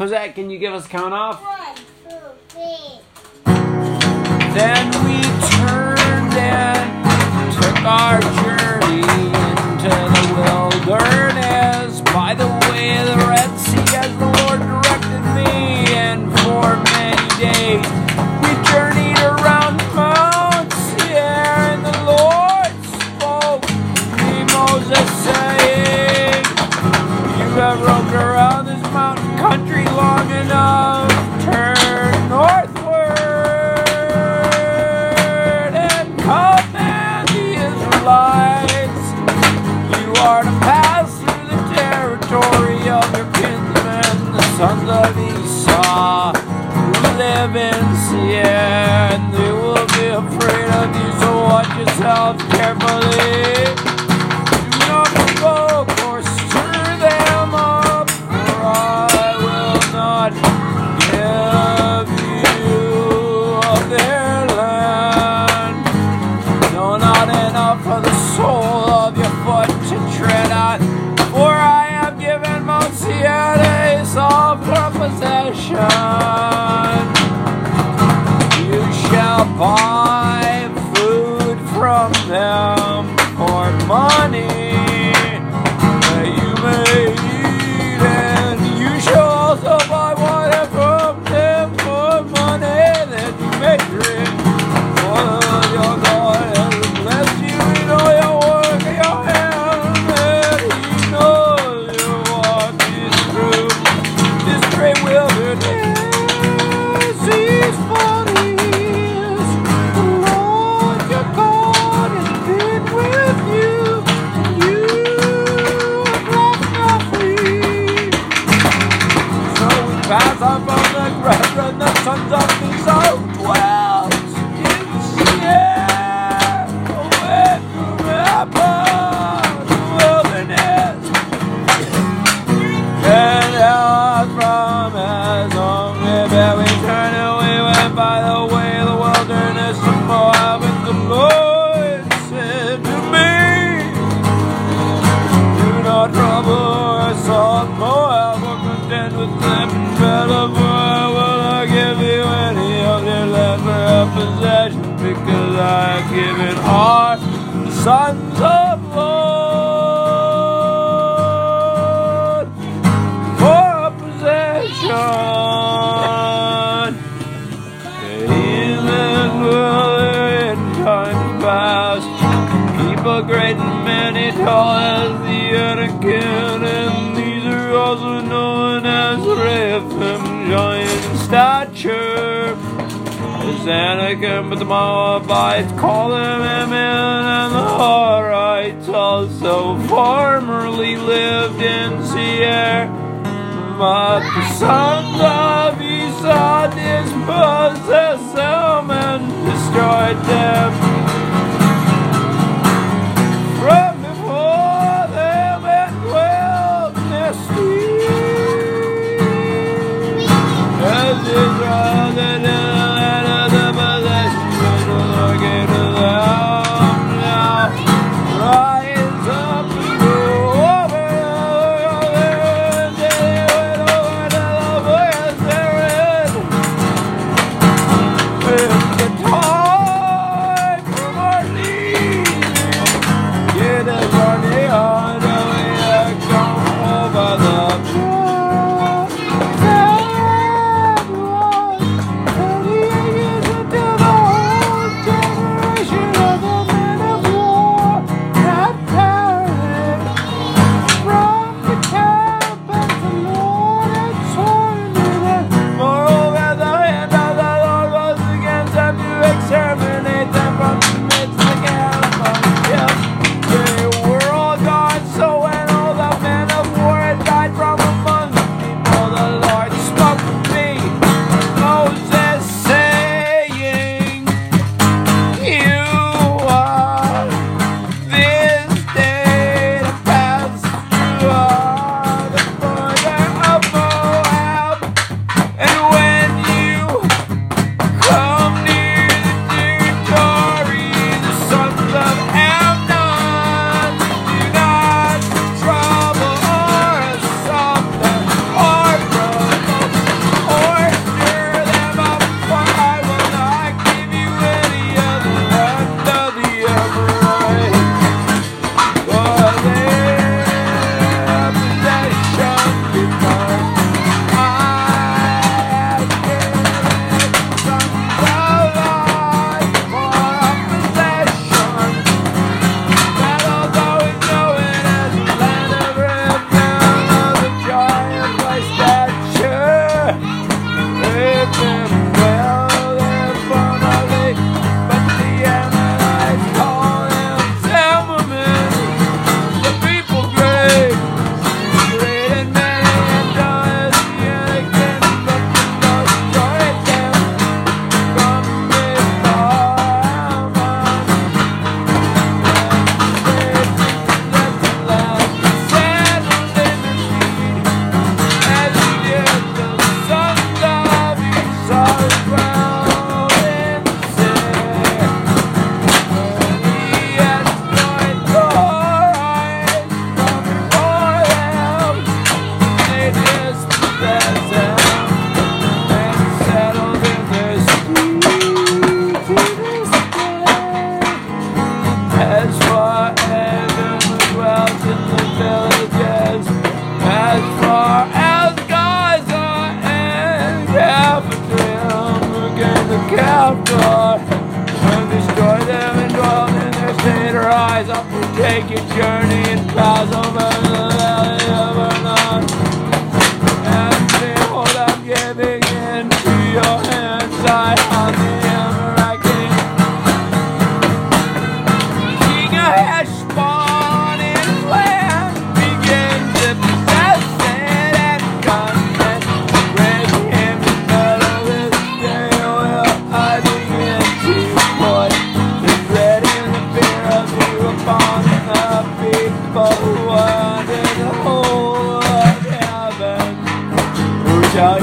Cosette, can you give us count off? One, two, three. Then we turned and took our journey into the wilderness by the way the Red Sea as the Lord directed me, and for many days. your kinsmen, the sons of Esau, who live in Seir, and they will be afraid of you, so watch yourselves carefully. nation. You shall buy food from them for money. are the sons of Lot for a possession. Days and in times past, people great and many tall as the Anakim, and these are also known as Rephaim, giant statues. Anakim, but the Moabites call him Ammon, and the Horites also formerly lived in Seir. But the sons of Esau dispossessed them and destroyed them. rise up and take your journey and cross over. what in the whole of heaven who shall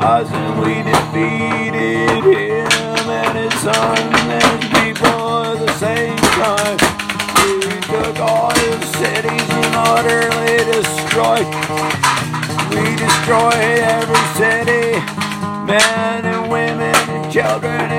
Us and we defeated him and his sons and people at the same time. We took all his cities and utterly destroyed. We destroyed every city, men and women and children.